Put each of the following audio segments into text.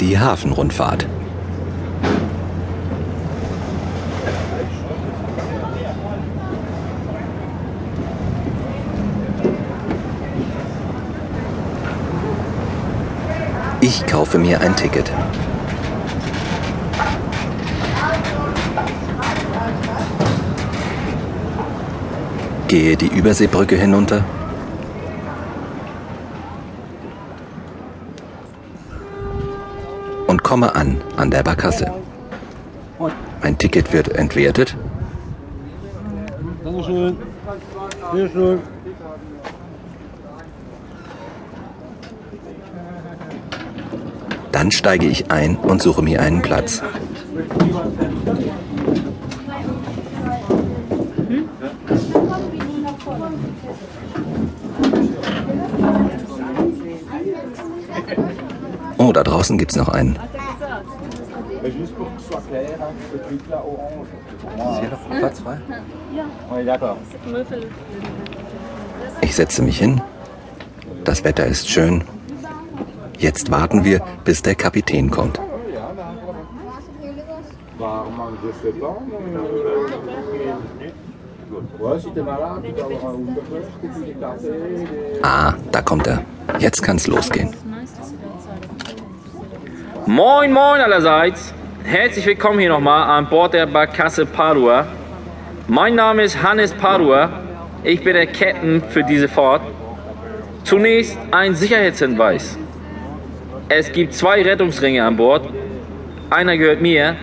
Die Hafenrundfahrt. Ich kaufe mir ein Ticket. Gehe die Überseebrücke hinunter. Und komme an an der Barkasse. Mein Ticket wird entwertet. Dankeschön. Sehr schön. Dann steige ich ein und suche mir einen Platz. Oh, da draußen gibt's noch einen. Ist hier noch frei? Ich setze mich hin. Das Wetter ist schön. Jetzt warten wir, bis der Kapitän kommt. Ah, da kommt er. Jetzt kann's losgehen. Moin, moin allerseits. Herzlich willkommen hier nochmal an Bord der Barkasse Padua. Mein Name ist Hannes Padua. Ich bin der Captain für diese Fahrt. Zunächst ein Sicherheitshinweis. Es gibt zwei Rettungsringe an Bord. Einer gehört mir.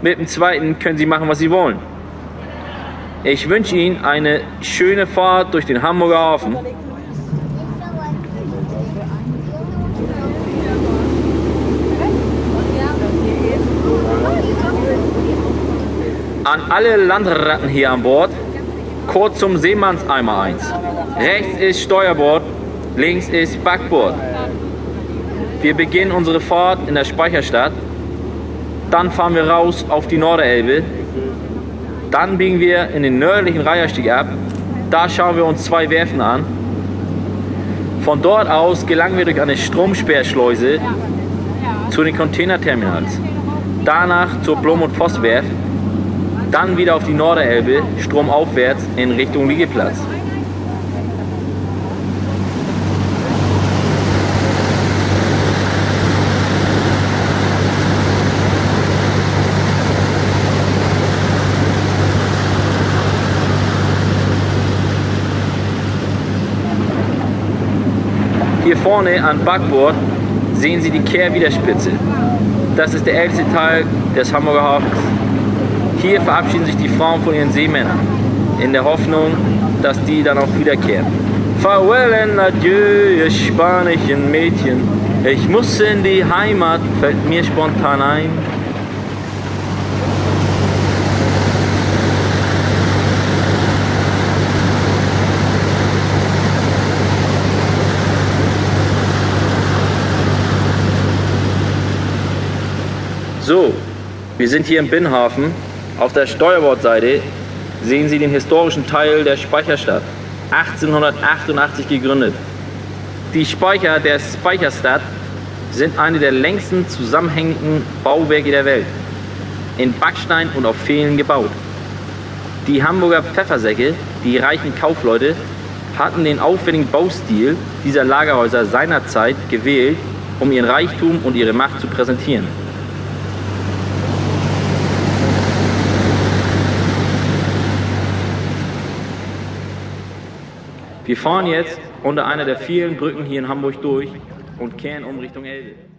Mit dem zweiten können Sie machen, was Sie wollen. Ich wünsche Ihnen eine schöne Fahrt durch den Hamburger Hafen. An alle Landratten hier an Bord, kurz zum Seemannseimer 1. Rechts ist Steuerbord, links ist Backbord. Wir beginnen unsere Fahrt in der Speicherstadt. Dann fahren wir raus auf die Norderelbe. Dann biegen wir in den nördlichen Reiherstieg ab. Da schauen wir uns zwei Werfen an. Von dort aus gelangen wir durch eine Stromsperrschleuse zu den Containerterminals. Danach zur Blom- und Vosswerft. Dann wieder auf die Norderelbe, stromaufwärts in Richtung Liegeplatz. Hier vorne an Backbord sehen Sie die Kehrwiderspitze. Das ist der älteste Teil des Hamburger Hafens. Hier verabschieden sich die Frauen von ihren Seemännern, in der Hoffnung, dass die dann auch wiederkehren. Farewell and adieu, ihr spanischen Mädchen. Ich muss in die Heimat, fällt mir spontan ein. So, wir sind hier im Binnenhafen. Auf der Steuerbordseite sehen Sie den historischen Teil der Speicherstadt. 1888 gegründet. Die Speicher der Speicherstadt sind eine der längsten zusammenhängenden Bauwerke der Welt. In Backstein und auf Pfählen gebaut. Die Hamburger Pfeffersäcke, die reichen Kaufleute, hatten den aufwendigen Baustil dieser Lagerhäuser seinerzeit gewählt, um ihren Reichtum und ihre Macht zu präsentieren. Wir fahren jetzt unter einer der vielen Brücken hier in Hamburg durch und kehren um Richtung Elbe.